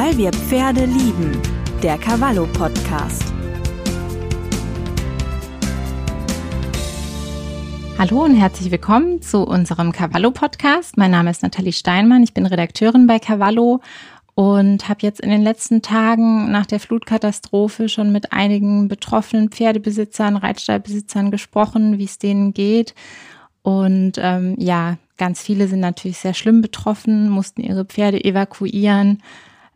Weil wir Pferde lieben. Der Cavallo Podcast. Hallo und herzlich willkommen zu unserem Cavallo Podcast. Mein Name ist Nathalie Steinmann. Ich bin Redakteurin bei Cavallo und habe jetzt in den letzten Tagen nach der Flutkatastrophe schon mit einigen betroffenen Pferdebesitzern, Reitstallbesitzern gesprochen, wie es denen geht. Und ähm, ja, ganz viele sind natürlich sehr schlimm betroffen, mussten ihre Pferde evakuieren,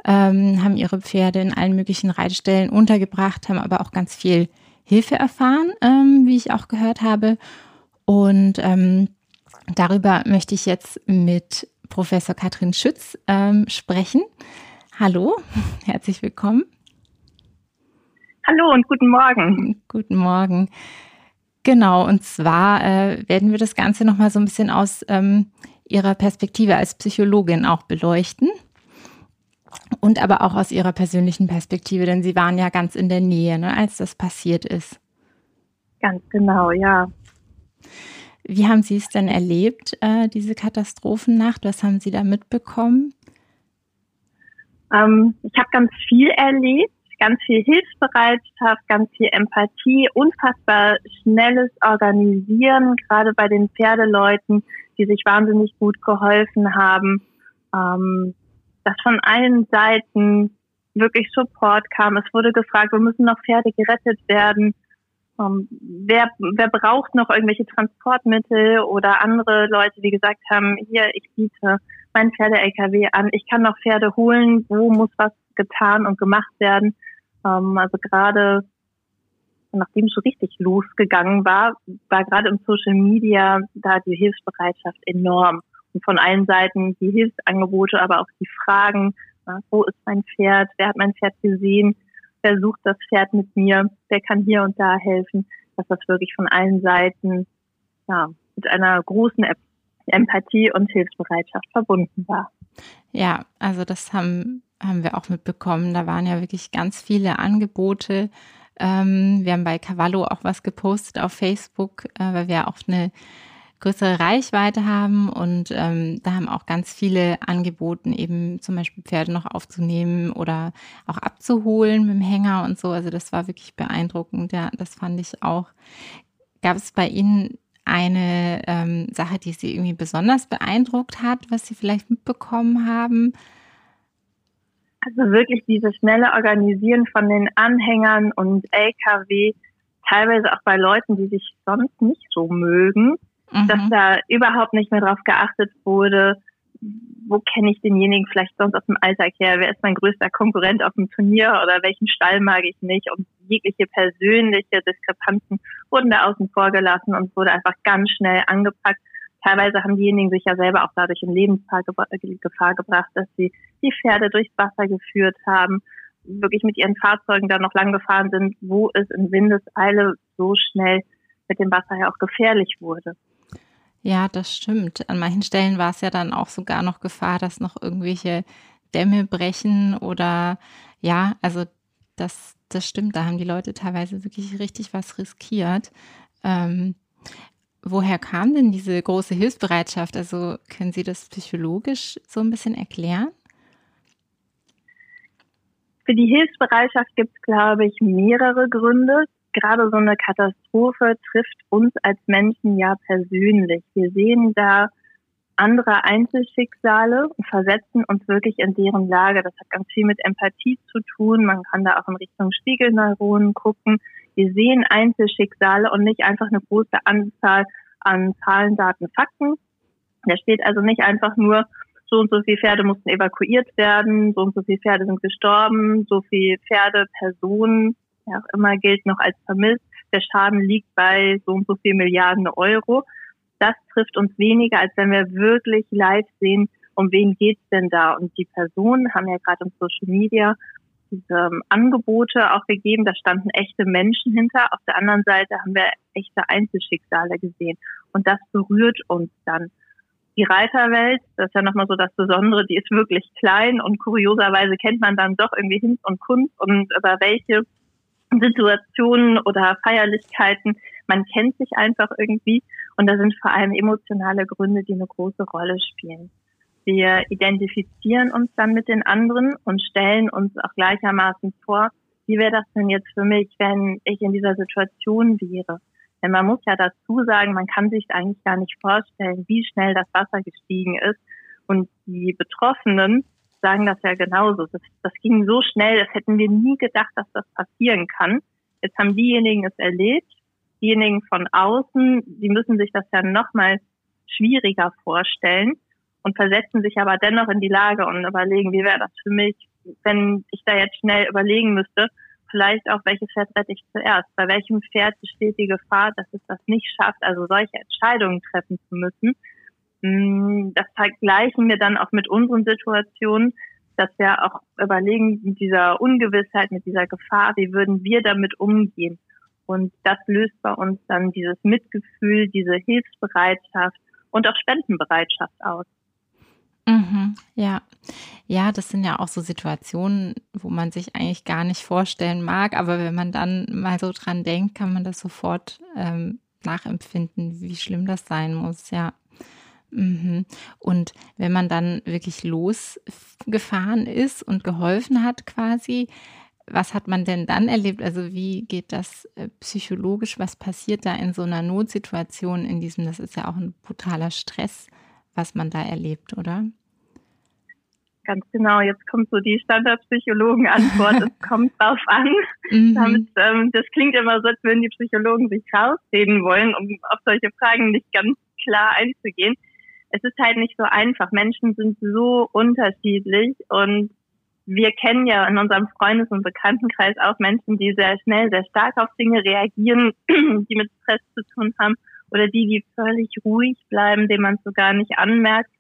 ähm, haben ihre Pferde in allen möglichen Reitstellen untergebracht, haben aber auch ganz viel Hilfe erfahren, ähm, wie ich auch gehört habe. Und ähm, darüber möchte ich jetzt mit Professor Katrin Schütz ähm, sprechen. Hallo, herzlich willkommen. Hallo und guten Morgen. Guten Morgen. Genau, und zwar äh, werden wir das Ganze nochmal so ein bisschen aus ähm, Ihrer Perspektive als Psychologin auch beleuchten. Und aber auch aus Ihrer persönlichen Perspektive, denn Sie waren ja ganz in der Nähe, ne, als das passiert ist. Ganz genau, ja. Wie haben Sie es denn erlebt, äh, diese Katastrophennacht? Was haben Sie da mitbekommen? Ähm, ich habe ganz viel erlebt ganz viel Hilfsbereitschaft, ganz viel Empathie, unfassbar schnelles Organisieren, gerade bei den Pferdeleuten, die sich wahnsinnig gut geholfen haben, ähm, dass von allen Seiten wirklich Support kam. Es wurde gefragt, wir müssen noch Pferde gerettet werden. Ähm, wer, wer braucht noch irgendwelche Transportmittel oder andere Leute, die gesagt haben, hier, ich biete mein Pferde-LKW an, ich kann noch Pferde holen, wo muss was getan und gemacht werden. Ähm, also gerade nachdem es so richtig losgegangen war, war gerade im Social Media da die Hilfsbereitschaft enorm. Von allen Seiten die Hilfsangebote, aber auch die Fragen, na, wo ist mein Pferd, wer hat mein Pferd gesehen, wer sucht das Pferd mit mir, wer kann hier und da helfen, dass das wirklich von allen Seiten ja, mit einer großen Empathie und Hilfsbereitschaft verbunden war. Ja, also das haben haben wir auch mitbekommen. Da waren ja wirklich ganz viele Angebote. Ähm, wir haben bei Cavallo auch was gepostet auf Facebook, äh, weil wir auch eine größere Reichweite haben und ähm, da haben auch ganz viele angeboten, eben zum Beispiel Pferde noch aufzunehmen oder auch abzuholen mit dem Hänger und so. Also das war wirklich beeindruckend. Ja, das fand ich auch. Gab es bei Ihnen eine ähm, Sache, die Sie irgendwie besonders beeindruckt hat, was Sie vielleicht mitbekommen haben? Also wirklich dieses schnelle Organisieren von den Anhängern und LKW, teilweise auch bei Leuten, die sich sonst nicht so mögen, mhm. dass da überhaupt nicht mehr drauf geachtet wurde, wo kenne ich denjenigen vielleicht sonst aus dem Alltag her, wer ist mein größter Konkurrent auf dem Turnier oder welchen Stall mag ich nicht und jegliche persönliche Diskrepanzen wurden da außen vor gelassen und wurde einfach ganz schnell angepackt teilweise haben diejenigen sich ja selber auch dadurch in Lebensgefahr gebracht, dass sie die Pferde durchs Wasser geführt haben, wirklich mit ihren Fahrzeugen da noch lang gefahren sind, wo es in Windeseile so schnell mit dem Wasser ja auch gefährlich wurde. Ja, das stimmt. An manchen Stellen war es ja dann auch sogar noch Gefahr, dass noch irgendwelche Dämme brechen oder ja, also das, das stimmt. Da haben die Leute teilweise wirklich richtig was riskiert. Ähm, Woher kam denn diese große Hilfsbereitschaft? Also können Sie das psychologisch so ein bisschen erklären? Für die Hilfsbereitschaft gibt es, glaube ich, mehrere Gründe. Gerade so eine Katastrophe trifft uns als Menschen ja persönlich. Wir sehen da andere Einzelschicksale und versetzen uns wirklich in deren Lage. Das hat ganz viel mit Empathie zu tun. Man kann da auch in Richtung Spiegelneuronen gucken. Wir sehen Einzelschicksale und nicht einfach eine große Anzahl an Zahlen, Daten, Fakten. Da steht also nicht einfach nur, so und so viele Pferde mussten evakuiert werden, so und so viele Pferde sind gestorben, so viele Pferde, Ja auch immer gilt noch als vermisst. Der Schaden liegt bei so und so viel Milliarden Euro. Das trifft uns weniger, als wenn wir wirklich live sehen, um wen geht's denn da? Und die Personen haben ja gerade im Social Media diese ähm, Angebote auch gegeben. Da standen echte Menschen hinter. Auf der anderen Seite haben wir echte Einzelschicksale gesehen. Und das berührt uns dann. Die Reiterwelt, das ist ja nochmal so das Besondere, die ist wirklich klein und kurioserweise kennt man dann doch irgendwie Hinz und Kunst und über welche Situationen oder Feierlichkeiten man kennt sich einfach irgendwie. Und da sind vor allem emotionale Gründe, die eine große Rolle spielen. Wir identifizieren uns dann mit den anderen und stellen uns auch gleichermaßen vor, wie wäre das denn jetzt für mich, wenn ich in dieser Situation wäre? Denn man muss ja dazu sagen, man kann sich eigentlich gar nicht vorstellen, wie schnell das Wasser gestiegen ist. Und die Betroffenen sagen das ja genauso. Das, das ging so schnell, das hätten wir nie gedacht, dass das passieren kann. Jetzt haben diejenigen es erlebt, diejenigen von außen, die müssen sich das ja nochmal schwieriger vorstellen und versetzen sich aber dennoch in die Lage und überlegen, wie wäre das für mich, wenn ich da jetzt schnell überlegen müsste, vielleicht auch, welches Pferd rette ich zuerst? Bei welchem Pferd besteht die Gefahr, dass es das nicht schafft, also solche Entscheidungen treffen zu müssen? Mm, das vergleichen wir dann auch mit unseren Situationen, dass wir auch überlegen, mit dieser Ungewissheit, mit dieser Gefahr, wie würden wir damit umgehen? Und das löst bei uns dann dieses Mitgefühl, diese Hilfsbereitschaft und auch Spendenbereitschaft aus. Mhm, ja. Ja, das sind ja auch so Situationen, wo man sich eigentlich gar nicht vorstellen mag, aber wenn man dann mal so dran denkt, kann man das sofort ähm, nachempfinden, wie schlimm das sein muss, ja. Mhm. Und wenn man dann wirklich losgefahren ist und geholfen hat quasi, was hat man denn dann erlebt? Also wie geht das äh, psychologisch? Was passiert da in so einer Notsituation, in diesem, das ist ja auch ein brutaler Stress, was man da erlebt, oder? Ganz genau, jetzt kommt so die Standardpsychologen-Antwort, es kommt drauf an. Mhm. Damit, ähm, das klingt immer so, als würden die Psychologen sich rausreden wollen, um auf solche Fragen nicht ganz klar einzugehen. Es ist halt nicht so einfach. Menschen sind so unterschiedlich und wir kennen ja in unserem Freundes- und Bekanntenkreis auch Menschen, die sehr schnell, sehr stark auf Dinge reagieren, die mit Stress zu tun haben oder die, die völlig ruhig bleiben, denen man so gar nicht anmerkt.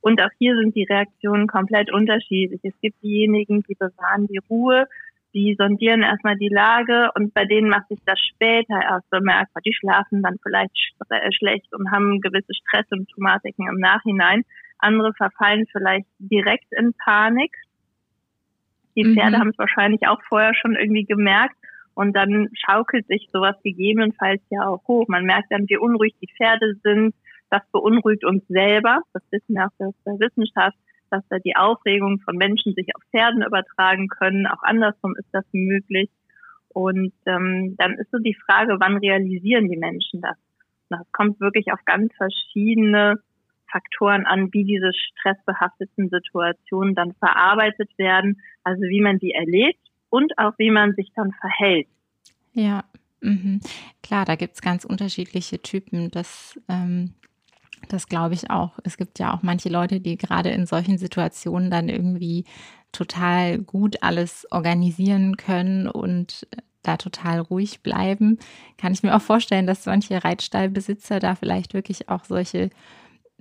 Und auch hier sind die Reaktionen komplett unterschiedlich. Es gibt diejenigen, die bewahren die Ruhe, die sondieren erstmal die Lage und bei denen macht sich das später erst bemerkbar. Die schlafen dann vielleicht äh, schlecht und haben gewisse Stresssymptomatiken im Nachhinein. Andere verfallen vielleicht direkt in Panik. Die Pferde mhm. haben es wahrscheinlich auch vorher schon irgendwie gemerkt und dann schaukelt sich sowas gegebenenfalls ja auch hoch. Man merkt dann, wie unruhig die Pferde sind, das beunruhigt uns selber. Das wissen wir auch aus der Wissenschaft, dass da die Aufregung von Menschen sich auf Pferden übertragen können. Auch andersrum ist das möglich. Und ähm, dann ist so die Frage, wann realisieren die Menschen das? Das kommt wirklich auf ganz verschiedene Faktoren an, wie diese stressbehafteten Situationen dann verarbeitet werden, also wie man die erlebt und auch wie man sich dann verhält. Ja, mhm. klar, da gibt es ganz unterschiedliche Typen. Das ähm, das glaube ich auch. Es gibt ja auch manche Leute, die gerade in solchen Situationen dann irgendwie total gut alles organisieren können und da total ruhig bleiben. Kann ich mir auch vorstellen, dass manche Reitstallbesitzer da vielleicht wirklich auch solche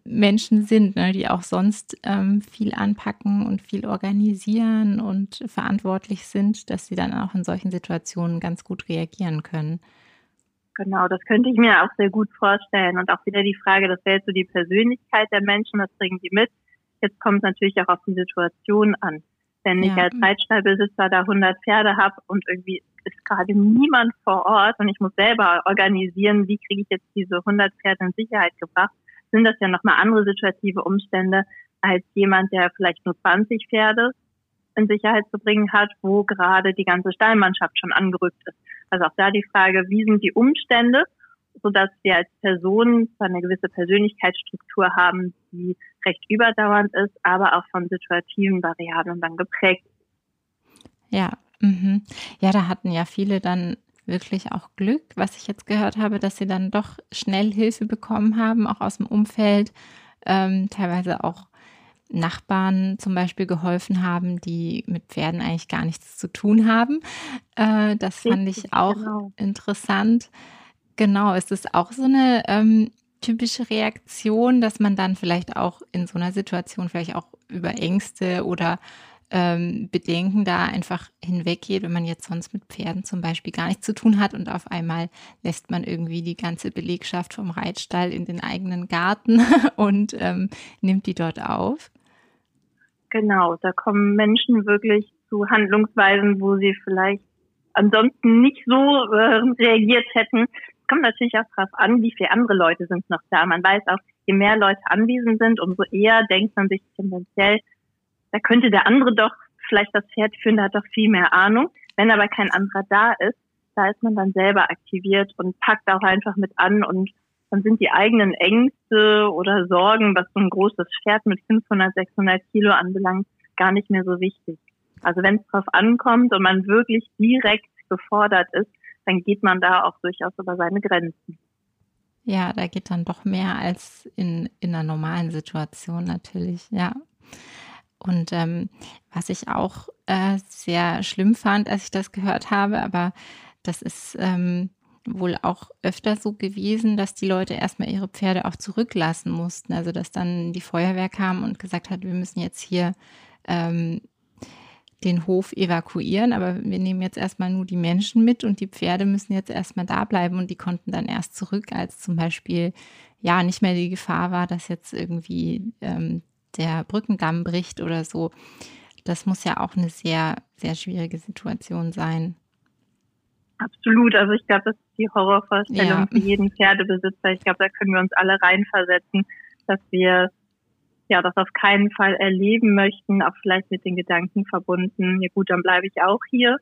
Menschen sind, ne, die auch sonst ähm, viel anpacken und viel organisieren und verantwortlich sind, dass sie dann auch in solchen Situationen ganz gut reagieren können. Genau, das könnte ich mir auch sehr gut vorstellen. Und auch wieder die Frage, das wäre jetzt so die Persönlichkeit der Menschen, was bringen die mit? Jetzt kommt es natürlich auch auf die Situation an. Wenn ja. ich als Reitstallbesitzer da 100 Pferde habe und irgendwie ist gerade niemand vor Ort und ich muss selber organisieren, wie kriege ich jetzt diese 100 Pferde in Sicherheit gebracht, sind das ja nochmal andere situative Umstände als jemand, der vielleicht nur 20 Pferde in Sicherheit zu bringen hat, wo gerade die ganze Stallmannschaft schon angerückt ist. Also auch da die Frage, wie sind die Umstände, sodass wir als Personen eine gewisse Persönlichkeitsstruktur haben, die recht überdauernd ist, aber auch von situativen Variablen dann geprägt. Ja, mhm. ja, da hatten ja viele dann wirklich auch Glück, was ich jetzt gehört habe, dass sie dann doch schnell Hilfe bekommen haben, auch aus dem Umfeld, ähm, teilweise auch Nachbarn zum Beispiel geholfen haben, die mit Pferden eigentlich gar nichts zu tun haben. Äh, das fand ich auch genau. interessant. Genau, ist es auch so eine ähm, typische Reaktion, dass man dann vielleicht auch in so einer Situation vielleicht auch über Ängste oder ähm, Bedenken da einfach hinweggeht, wenn man jetzt sonst mit Pferden zum Beispiel gar nichts zu tun hat und auf einmal lässt man irgendwie die ganze Belegschaft vom Reitstall in den eigenen Garten und ähm, nimmt die dort auf. Genau, da kommen Menschen wirklich zu Handlungsweisen, wo sie vielleicht ansonsten nicht so äh, reagiert hätten. kommt natürlich auch darauf an, wie viele andere Leute sind noch da. Man weiß auch, je mehr Leute anwesend sind, umso eher denkt man sich tendenziell, da könnte der andere doch vielleicht das Pferd führen, der hat doch viel mehr Ahnung. Wenn aber kein anderer da ist, da ist man dann selber aktiviert und packt auch einfach mit an und dann sind die eigenen Ängste oder Sorgen, was so ein großes Pferd mit 500, 600 Kilo anbelangt, gar nicht mehr so wichtig. Also wenn es drauf ankommt und man wirklich direkt gefordert ist, dann geht man da auch durchaus über seine Grenzen. Ja, da geht dann doch mehr als in, in einer normalen Situation natürlich, ja. Und ähm, was ich auch äh, sehr schlimm fand, als ich das gehört habe, aber das ist ähm, wohl auch öfter so gewesen, dass die Leute erstmal ihre Pferde auch zurücklassen mussten. Also dass dann die Feuerwehr kam und gesagt hat, wir müssen jetzt hier ähm, den Hof evakuieren, aber wir nehmen jetzt erstmal nur die Menschen mit und die Pferde müssen jetzt erstmal da bleiben und die konnten dann erst zurück, als zum Beispiel ja nicht mehr die Gefahr war, dass jetzt irgendwie ähm, der Brückendamm bricht oder so. Das muss ja auch eine sehr, sehr schwierige Situation sein. Absolut. Also ich glaube, das ist die Horrorvorstellung ja. für jeden Pferdebesitzer. Ich glaube, da können wir uns alle reinversetzen, dass wir ja das auf keinen Fall erleben möchten, auch vielleicht mit den Gedanken verbunden, ja gut, dann bleibe ich auch hier.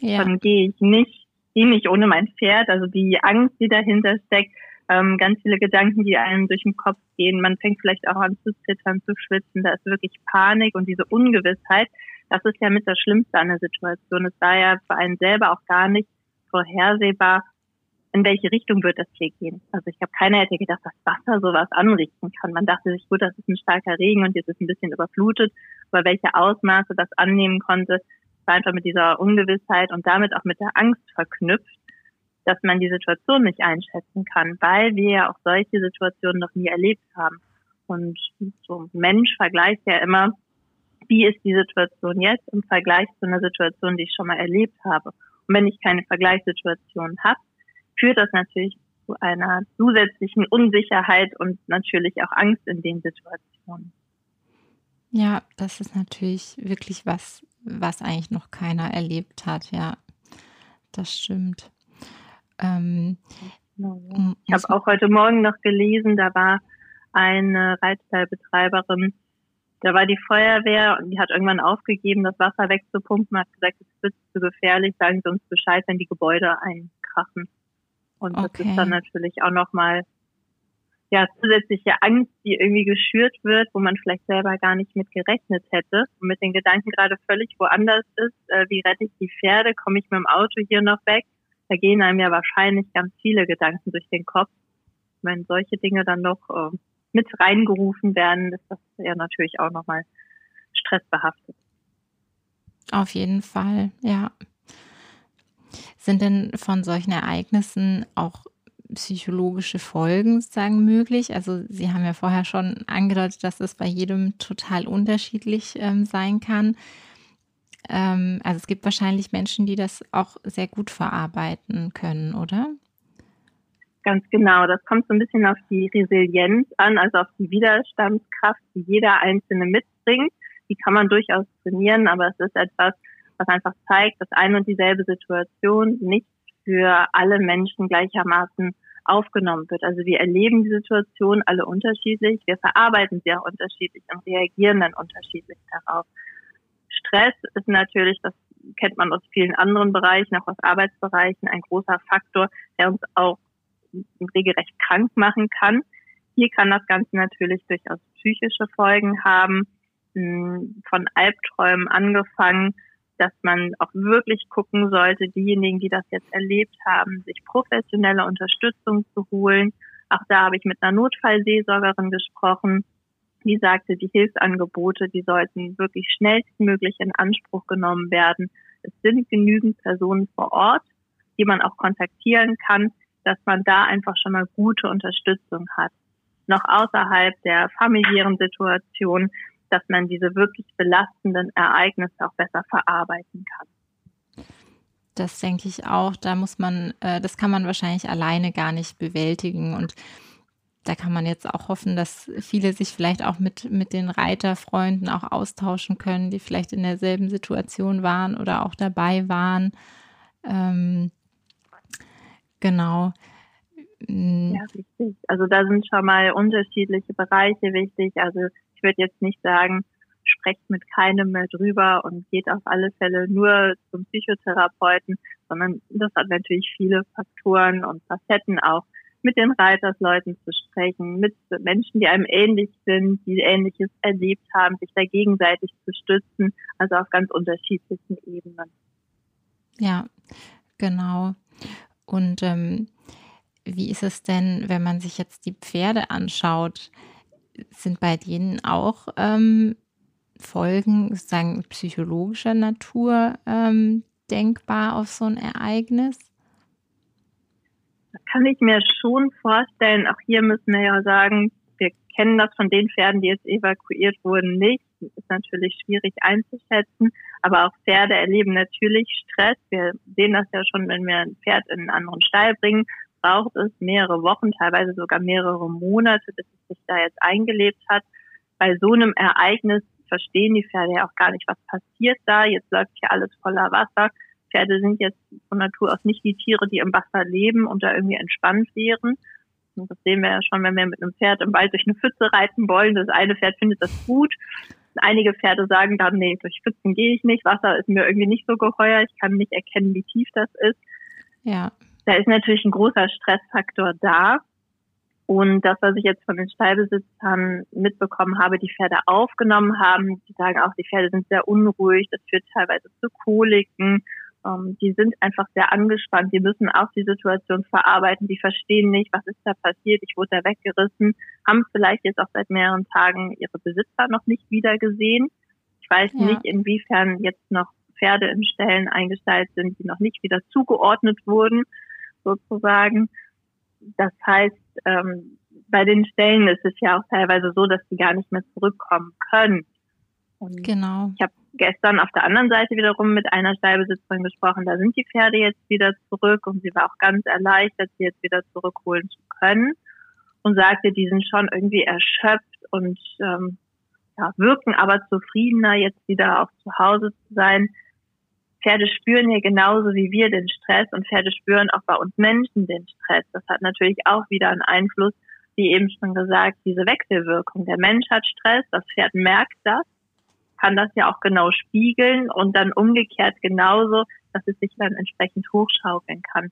Ja. Dann gehe ich nicht, gehe nicht ohne mein Pferd. Also die Angst, die dahinter steckt, ähm, ganz viele Gedanken, die einem durch den Kopf gehen. Man fängt vielleicht auch an zu zittern, zu schwitzen. Da ist wirklich Panik und diese Ungewissheit. Das ist ja mit das Schlimmste an der Situation. Es war ja für einen selber auch gar nicht vorhersehbar, in welche Richtung wird das hier gehen. Also ich glaube, keiner hätte gedacht, dass Wasser sowas anrichten kann. Man dachte sich, gut, das ist ein starker Regen und jetzt ist ein bisschen überflutet, aber welche Ausmaße das annehmen konnte, war einfach mit dieser Ungewissheit und damit auch mit der Angst verknüpft, dass man die Situation nicht einschätzen kann, weil wir ja auch solche Situationen noch nie erlebt haben. Und so ein Mensch vergleicht ja immer, wie ist die Situation jetzt im Vergleich zu einer Situation, die ich schon mal erlebt habe. Wenn ich keine Vergleichssituation habe, führt das natürlich zu einer zusätzlichen Unsicherheit und natürlich auch Angst in den Situationen. Ja, das ist natürlich wirklich was, was eigentlich noch keiner erlebt hat. Ja, das stimmt. Ähm, ich habe auch heute Morgen noch gelesen, da war eine Reitstallbetreiberin, da war die Feuerwehr und die hat irgendwann aufgegeben, das Wasser wegzupumpen, hat gesagt, es wird zu gefährlich, sagen Sie uns Bescheid, wenn die Gebäude einkrachen. Und okay. das ist dann natürlich auch nochmal ja, zusätzliche Angst, die irgendwie geschürt wird, wo man vielleicht selber gar nicht mit gerechnet hätte und mit den Gedanken gerade völlig woanders ist, äh, wie rette ich die Pferde, komme ich mit dem Auto hier noch weg? Da gehen einem ja wahrscheinlich ganz viele Gedanken durch den Kopf. Wenn solche Dinge dann noch äh, mit reingerufen werden, ist das ja natürlich auch nochmal stressbehaftet. Auf jeden Fall, ja. Sind denn von solchen Ereignissen auch psychologische Folgen sozusagen möglich? Also Sie haben ja vorher schon angedeutet, dass es bei jedem total unterschiedlich ähm, sein kann. Ähm, also es gibt wahrscheinlich Menschen, die das auch sehr gut verarbeiten können, oder? Ganz genau. Das kommt so ein bisschen auf die Resilienz an, also auf die Widerstandskraft, die jeder Einzelne mitbringt. Die kann man durchaus trainieren, aber es ist etwas, was einfach zeigt, dass eine und dieselbe Situation nicht für alle Menschen gleichermaßen aufgenommen wird. Also wir erleben die Situation alle unterschiedlich, wir verarbeiten sie auch unterschiedlich und reagieren dann unterschiedlich darauf. Stress ist natürlich, das kennt man aus vielen anderen Bereichen, auch aus Arbeitsbereichen, ein großer Faktor, der uns auch regelrecht krank machen kann. Hier kann das Ganze natürlich durchaus psychische Folgen haben, hm, von Albträumen angefangen, dass man auch wirklich gucken sollte, diejenigen, die das jetzt erlebt haben, sich professionelle Unterstützung zu holen. Auch da habe ich mit einer Notfallseelsorgerin gesprochen, die sagte, die Hilfsangebote, die sollten wirklich schnellstmöglich in Anspruch genommen werden. Es sind genügend Personen vor Ort, die man auch kontaktieren kann, dass man da einfach schon mal gute Unterstützung hat. Noch außerhalb der familiären Situation, dass man diese wirklich belastenden Ereignisse auch besser verarbeiten kann. Das denke ich auch. Da muss man, äh, das kann man wahrscheinlich alleine gar nicht bewältigen und da kann man jetzt auch hoffen, dass viele sich vielleicht auch mit, mit den Reiterfreunden auch austauschen können, die vielleicht in derselben Situation waren oder auch dabei waren. Ähm, genau. Mm. Ja, richtig. Also da sind schon mal unterschiedliche Bereiche wichtig. Also ich würde jetzt nicht sagen, sprecht mit keinem mehr drüber und geht auf alle Fälle nur zum Psychotherapeuten, sondern das hat natürlich viele Faktoren und Facetten auch mit den Reitersleuten zu sprechen, mit Menschen, die einem ähnlich sind, die Ähnliches erlebt haben, sich da gegenseitig zu stützen, also auf ganz unterschiedlichen Ebenen. Ja, genau. Und ähm, wie ist es denn, wenn man sich jetzt die Pferde anschaut? Sind bei denen auch ähm, Folgen sozusagen psychologischer Natur ähm, denkbar auf so ein Ereignis? Das kann ich mir schon vorstellen. Auch hier müssen wir ja sagen, wir kennen das von den Pferden, die jetzt evakuiert wurden, nicht. Ist natürlich schwierig einzuschätzen. Aber auch Pferde erleben natürlich Stress. Wir sehen das ja schon, wenn wir ein Pferd in einen anderen Stall bringen, braucht es mehrere Wochen, teilweise sogar mehrere Monate, bis es sich da jetzt eingelebt hat. Bei so einem Ereignis verstehen die Pferde ja auch gar nicht, was passiert da. Jetzt läuft hier alles voller Wasser. Pferde sind jetzt von Natur aus nicht die Tiere, die im Wasser leben und da irgendwie entspannt wären. Und das sehen wir ja schon, wenn wir mit einem Pferd im Wald durch eine Pfütze reiten wollen. Das eine Pferd findet das gut. Einige Pferde sagen dann, nee, durch Pfützen gehe ich nicht. Wasser ist mir irgendwie nicht so geheuer. Ich kann nicht erkennen, wie tief das ist. Ja. Da ist natürlich ein großer Stressfaktor da. Und das, was ich jetzt von den Stallbesitzern mitbekommen habe, die Pferde aufgenommen haben, die sagen auch, die Pferde sind sehr unruhig, das führt teilweise zu Koliken. Ähm, die sind einfach sehr angespannt, die müssen auch die Situation verarbeiten, die verstehen nicht, was ist da passiert, ich wurde da weggerissen, haben vielleicht jetzt auch seit mehreren Tagen ihre Besitzer noch nicht wieder gesehen. Ich weiß ja. nicht, inwiefern jetzt noch Pferde in Stellen eingestellt sind, die noch nicht wieder zugeordnet wurden, sozusagen. Das heißt, ähm, bei den Stellen ist es ja auch teilweise so, dass sie gar nicht mehr zurückkommen können. Und genau. Ich habe gestern auf der anderen Seite wiederum mit einer Stallbesitzerin gesprochen. Da sind die Pferde jetzt wieder zurück und sie war auch ganz erleichtert, sie jetzt wieder zurückholen zu können und sagte, die sind schon irgendwie erschöpft und ähm, ja, wirken aber zufriedener, jetzt wieder auch zu Hause zu sein. Pferde spüren ja genauso wie wir den Stress und Pferde spüren auch bei uns Menschen den Stress. Das hat natürlich auch wieder einen Einfluss, wie eben schon gesagt, diese Wechselwirkung. Der Mensch hat Stress, das Pferd merkt das, kann das ja auch genau spiegeln und dann umgekehrt genauso, dass es sich dann entsprechend hochschaukeln kann.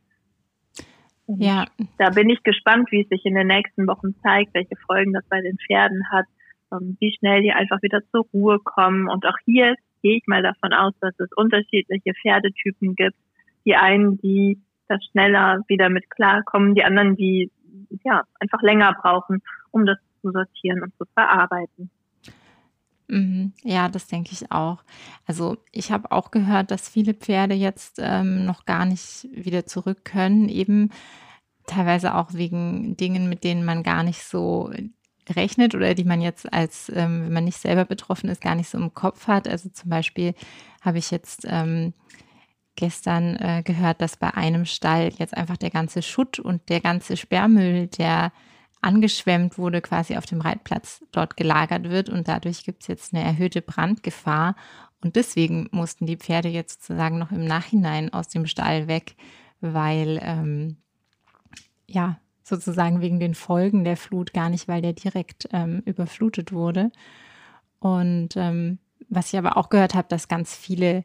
ja. Da bin ich gespannt, wie es sich in den nächsten Wochen zeigt, welche Folgen das bei den Pferden hat, ähm, wie schnell die einfach wieder zur Ruhe kommen. Und auch hier gehe ich mal davon aus, dass es unterschiedliche Pferdetypen gibt. Die einen, die das schneller wieder mit klarkommen, die anderen, die ja einfach länger brauchen, um das zu sortieren und zu verarbeiten. Mhm. Ja, das denke ich auch. Also ich habe auch gehört, dass viele Pferde jetzt ähm, noch gar nicht wieder zurück können, eben teilweise auch wegen Dingen, mit denen man gar nicht so rechnet oder die man jetzt als, ähm, wenn man nicht selber betroffen ist, gar nicht so im Kopf hat. Also zum Beispiel habe ich jetzt ähm, gestern äh, gehört, dass bei einem Stall jetzt einfach der ganze Schutt und der ganze Sperrmüll, der angeschwemmt wurde, quasi auf dem Reitplatz dort gelagert wird und dadurch gibt es jetzt eine erhöhte Brandgefahr und deswegen mussten die Pferde jetzt sozusagen noch im Nachhinein aus dem Stall weg, weil ähm, ja sozusagen wegen den Folgen der Flut, gar nicht, weil der direkt ähm, überflutet wurde. Und ähm, was ich aber auch gehört habe, dass ganz viele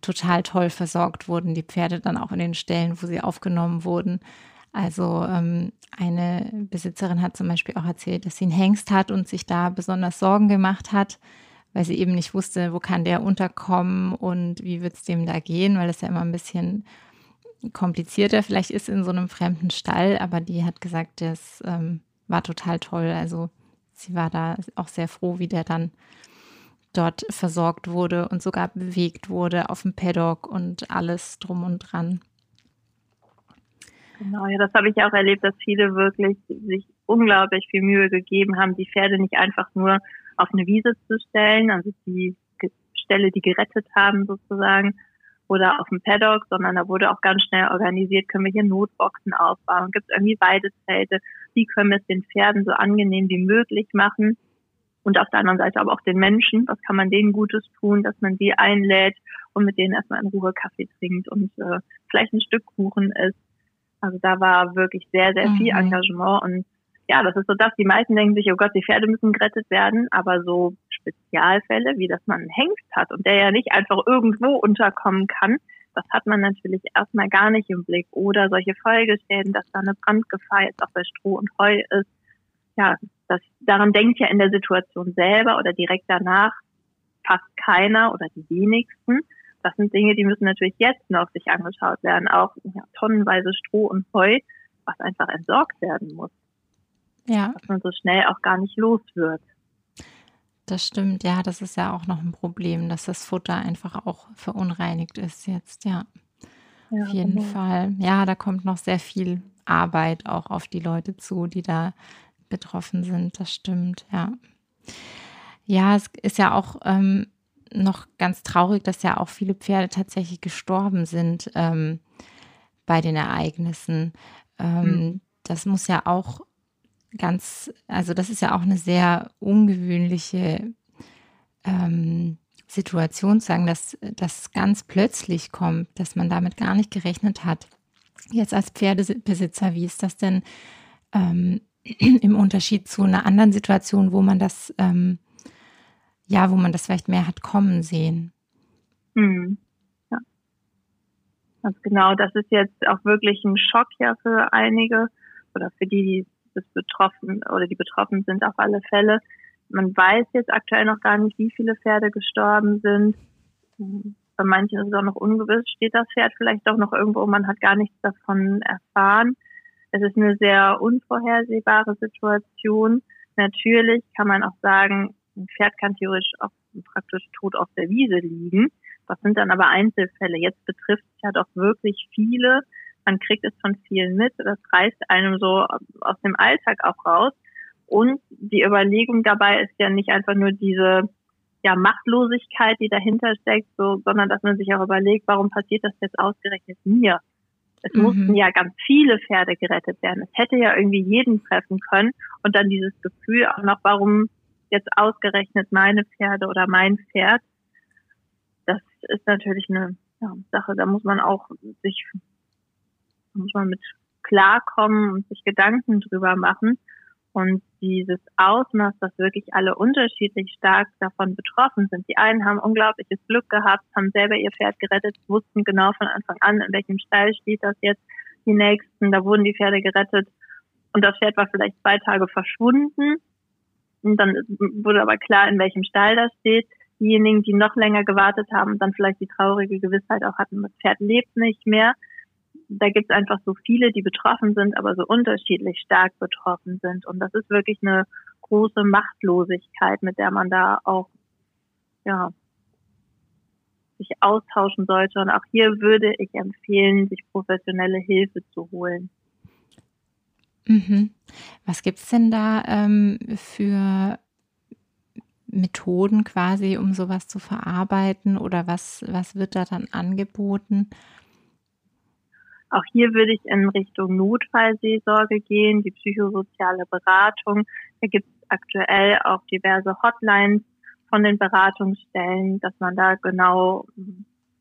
total toll versorgt wurden, die Pferde dann auch in den Stellen, wo sie aufgenommen wurden. Also ähm, eine Besitzerin hat zum Beispiel auch erzählt, dass sie einen Hengst hat und sich da besonders Sorgen gemacht hat, weil sie eben nicht wusste, wo kann der unterkommen und wie wird es dem da gehen, weil es ja immer ein bisschen komplizierter vielleicht ist in so einem fremden Stall, aber die hat gesagt, das ähm, war total toll. Also sie war da auch sehr froh, wie der dann dort versorgt wurde und sogar bewegt wurde auf dem Paddock und alles drum und dran. Genau, ja, das habe ich auch erlebt, dass viele wirklich sich unglaublich viel Mühe gegeben haben, die Pferde nicht einfach nur auf eine Wiese zu stellen, also die Stelle, die gerettet haben sozusagen, oder auf dem Paddock, sondern da wurde auch ganz schnell organisiert, können wir hier Notboxen aufbauen, gibt es irgendwie Weidezelte, wie können wir es den Pferden so angenehm wie möglich machen und auf der anderen Seite aber auch den Menschen, was kann man denen Gutes tun, dass man die einlädt und mit denen erstmal in Ruhe Kaffee trinkt und äh, vielleicht ein Stück Kuchen isst. Also da war wirklich sehr, sehr viel mhm. Engagement und ja, das ist so das, die meisten denken sich, oh Gott, die Pferde müssen gerettet werden, aber so Spezialfälle, wie dass man einen Hengst hat und der ja nicht einfach irgendwo unterkommen kann, das hat man natürlich erstmal gar nicht im Blick. Oder solche Folgeschäden, dass da eine Brandgefahr jetzt auch bei Stroh und Heu ist. Ja, das, daran denkt ja in der Situation selber oder direkt danach fast keiner oder die wenigsten. Das sind Dinge, die müssen natürlich jetzt noch sich angeschaut werden. Auch ja, tonnenweise Stroh und Heu, was einfach entsorgt werden muss. Ja. Dass man so schnell auch gar nicht los wird. Das stimmt, ja, das ist ja auch noch ein Problem, dass das Futter einfach auch verunreinigt ist jetzt, ja. ja auf jeden genau. Fall. Ja, da kommt noch sehr viel Arbeit auch auf die Leute zu, die da betroffen sind. Das stimmt, ja. Ja, es ist ja auch ähm, noch ganz traurig, dass ja auch viele Pferde tatsächlich gestorben sind ähm, bei den Ereignissen. Ähm, mhm. Das muss ja auch ganz, also das ist ja auch eine sehr ungewöhnliche ähm, Situation, sagen, dass das ganz plötzlich kommt, dass man damit gar nicht gerechnet hat. Jetzt als Pferdebesitzer, wie ist das denn ähm, im Unterschied zu einer anderen Situation, wo man das, ähm, ja, wo man das vielleicht mehr hat kommen sehen? Hm. Ja. Ganz genau, das ist jetzt auch wirklich ein Schock ja für einige oder für die, die betroffen oder die betroffen sind auf alle Fälle. Man weiß jetzt aktuell noch gar nicht, wie viele Pferde gestorben sind. Bei manchen ist es auch noch ungewiss, steht das Pferd vielleicht doch noch irgendwo, man hat gar nichts davon erfahren. Es ist eine sehr unvorhersehbare Situation. Natürlich kann man auch sagen, ein Pferd kann theoretisch auch praktisch tot auf der Wiese liegen. Das sind dann aber Einzelfälle. Jetzt betrifft es ja doch wirklich viele man kriegt es von vielen mit, das reißt einem so aus dem Alltag auch raus. Und die Überlegung dabei ist ja nicht einfach nur diese ja, Machtlosigkeit, die dahinter steckt, so, sondern dass man sich auch überlegt, warum passiert das jetzt ausgerechnet mir? Es mhm. mussten ja ganz viele Pferde gerettet werden. Es hätte ja irgendwie jeden treffen können. Und dann dieses Gefühl auch noch, warum jetzt ausgerechnet meine Pferde oder mein Pferd. Das ist natürlich eine ja, Sache, da muss man auch sich muss man mit klarkommen und sich Gedanken drüber machen. Und dieses Ausmaß, dass wirklich alle unterschiedlich stark davon betroffen sind. Die einen haben unglaubliches Glück gehabt, haben selber ihr Pferd gerettet, wussten genau von Anfang an, in welchem Stall steht das jetzt. Die nächsten, da wurden die Pferde gerettet und das Pferd war vielleicht zwei Tage verschwunden. Und dann wurde aber klar, in welchem Stall das steht. Diejenigen, die noch länger gewartet haben, dann vielleicht die traurige Gewissheit auch hatten, das Pferd lebt nicht mehr da gibt es einfach so viele, die betroffen sind, aber so unterschiedlich stark betroffen sind. Und das ist wirklich eine große Machtlosigkeit, mit der man da auch ja, sich austauschen sollte. Und auch hier würde ich empfehlen, sich professionelle Hilfe zu holen. Mhm. Was gibt's denn da ähm, für Methoden quasi, um sowas zu verarbeiten? Oder was, was wird da dann angeboten? Auch hier würde ich in Richtung Notfallseelsorge gehen, die psychosoziale Beratung. Da gibt es aktuell auch diverse Hotlines von den Beratungsstellen, dass man da genau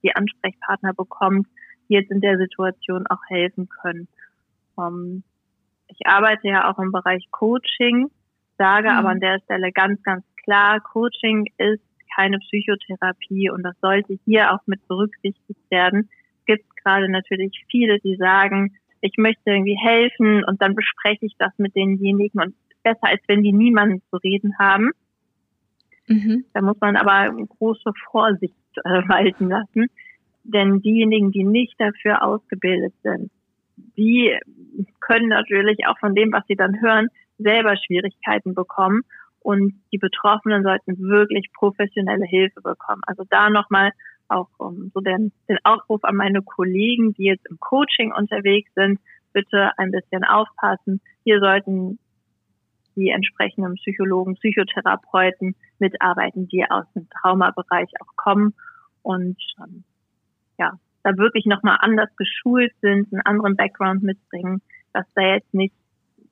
die Ansprechpartner bekommt, die jetzt in der Situation auch helfen können. Um, ich arbeite ja auch im Bereich Coaching, sage mhm. aber an der Stelle ganz, ganz klar, Coaching ist keine Psychotherapie und das sollte hier auch mit berücksichtigt werden gibt gerade natürlich viele, die sagen, ich möchte irgendwie helfen und dann bespreche ich das mit denjenigen und besser, als wenn die niemanden zu reden haben. Mhm. Da muss man aber große Vorsicht äh, walten lassen, denn diejenigen, die nicht dafür ausgebildet sind, die können natürlich auch von dem, was sie dann hören, selber Schwierigkeiten bekommen und die Betroffenen sollten wirklich professionelle Hilfe bekommen. Also da nochmal auch um, so den, den Aufruf an meine Kollegen, die jetzt im Coaching unterwegs sind, bitte ein bisschen aufpassen. Hier sollten die entsprechenden Psychologen, Psychotherapeuten mitarbeiten, die aus dem Traumabereich auch kommen und ähm, ja, da wirklich nochmal anders geschult sind, einen anderen Background mitbringen, dass da jetzt nicht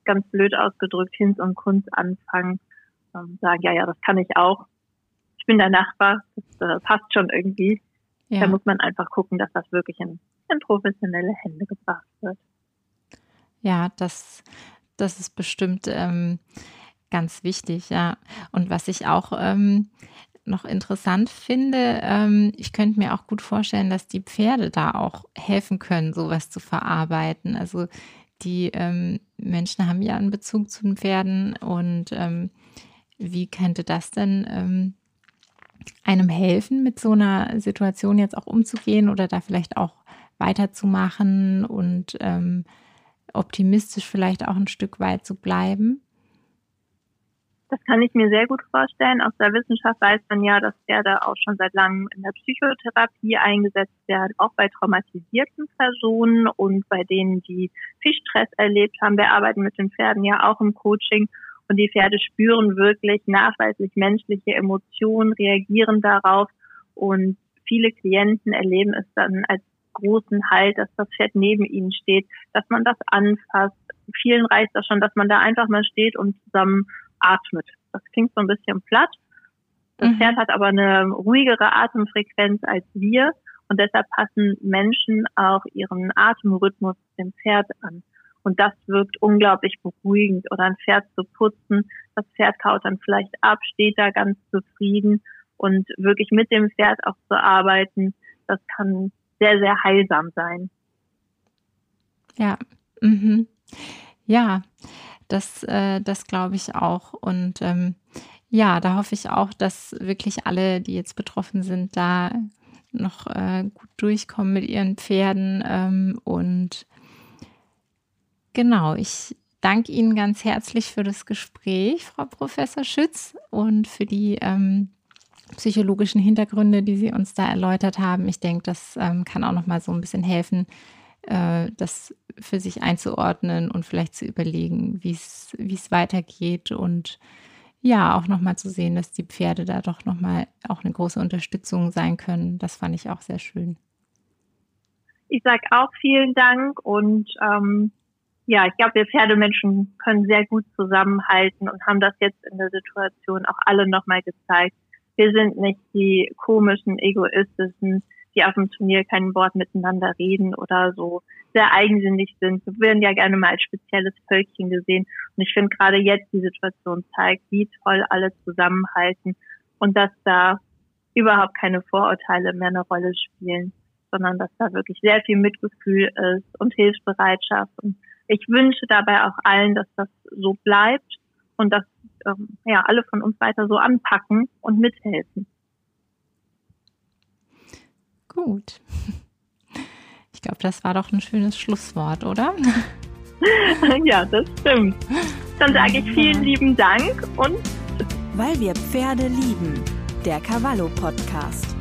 ganz blöd ausgedrückt Hinz und Kunst anfangen, ähm, sagen, ja, ja, das kann ich auch, ich bin der Nachbar, das, das passt schon irgendwie. Ja. Da muss man einfach gucken, dass das wirklich in, in professionelle Hände gebracht wird. Ja, das, das ist bestimmt ähm, ganz wichtig, ja. Und was ich auch ähm, noch interessant finde, ähm, ich könnte mir auch gut vorstellen, dass die Pferde da auch helfen können, sowas zu verarbeiten. Also die ähm, Menschen haben ja einen Bezug zu den Pferden und ähm, wie könnte das denn ähm, einem helfen, mit so einer Situation jetzt auch umzugehen oder da vielleicht auch weiterzumachen und ähm, optimistisch vielleicht auch ein Stück weit zu bleiben? Das kann ich mir sehr gut vorstellen. Aus der Wissenschaft weiß man ja, dass Pferde auch schon seit langem in der Psychotherapie eingesetzt werden, auch bei traumatisierten Personen und bei denen, die viel Stress erlebt haben. Wir arbeiten mit den Pferden ja auch im Coaching und die Pferde spüren wirklich nachweislich menschliche Emotionen, reagieren darauf und viele Klienten erleben es dann als großen Halt, dass das Pferd neben ihnen steht, dass man das anfasst. Vielen reicht das schon, dass man da einfach mal steht und zusammen atmet. Das klingt so ein bisschen platt. Das mhm. Pferd hat aber eine ruhigere Atemfrequenz als wir und deshalb passen Menschen auch ihren Atemrhythmus dem Pferd an. Und das wirkt unglaublich beruhigend. Oder ein Pferd zu putzen, das Pferd kaut dann vielleicht ab, steht da ganz zufrieden und wirklich mit dem Pferd auch zu arbeiten, das kann sehr, sehr heilsam sein. Ja, mhm. ja, das, äh, das glaube ich auch. Und ähm, ja, da hoffe ich auch, dass wirklich alle, die jetzt betroffen sind, da noch äh, gut durchkommen mit ihren Pferden. Ähm, und genau, ich danke Ihnen ganz herzlich für das Gespräch, Frau Professor Schütz, und für die ähm, psychologischen Hintergründe, die Sie uns da erläutert haben. Ich denke, das ähm, kann auch noch mal so ein bisschen helfen, äh, das für sich einzuordnen und vielleicht zu überlegen, wie es weitergeht und ja, auch nochmal zu sehen, dass die Pferde da doch nochmal auch eine große Unterstützung sein können. Das fand ich auch sehr schön. Ich sage auch vielen Dank und ähm, ja, ich glaube, wir Pferdemenschen können sehr gut zusammenhalten und haben das jetzt in der Situation auch alle nochmal gezeigt. Wir sind nicht die komischen, egoistischen, die auf dem Turnier kein Wort miteinander reden oder so sehr eigensinnig sind. Wir werden ja gerne mal als spezielles Völkchen gesehen. Und ich finde gerade jetzt die Situation zeigt, wie toll alle zusammenhalten und dass da überhaupt keine Vorurteile mehr eine Rolle spielen, sondern dass da wirklich sehr viel Mitgefühl ist und Hilfsbereitschaft. Und ich wünsche dabei auch allen, dass das so bleibt und dass ähm, ja alle von uns weiter so anpacken und mithelfen. Gut. Ich glaube, das war doch ein schönes Schlusswort, oder? ja, das stimmt. Dann sage ich vielen lieben Dank und weil wir Pferde lieben, der Cavallo Podcast.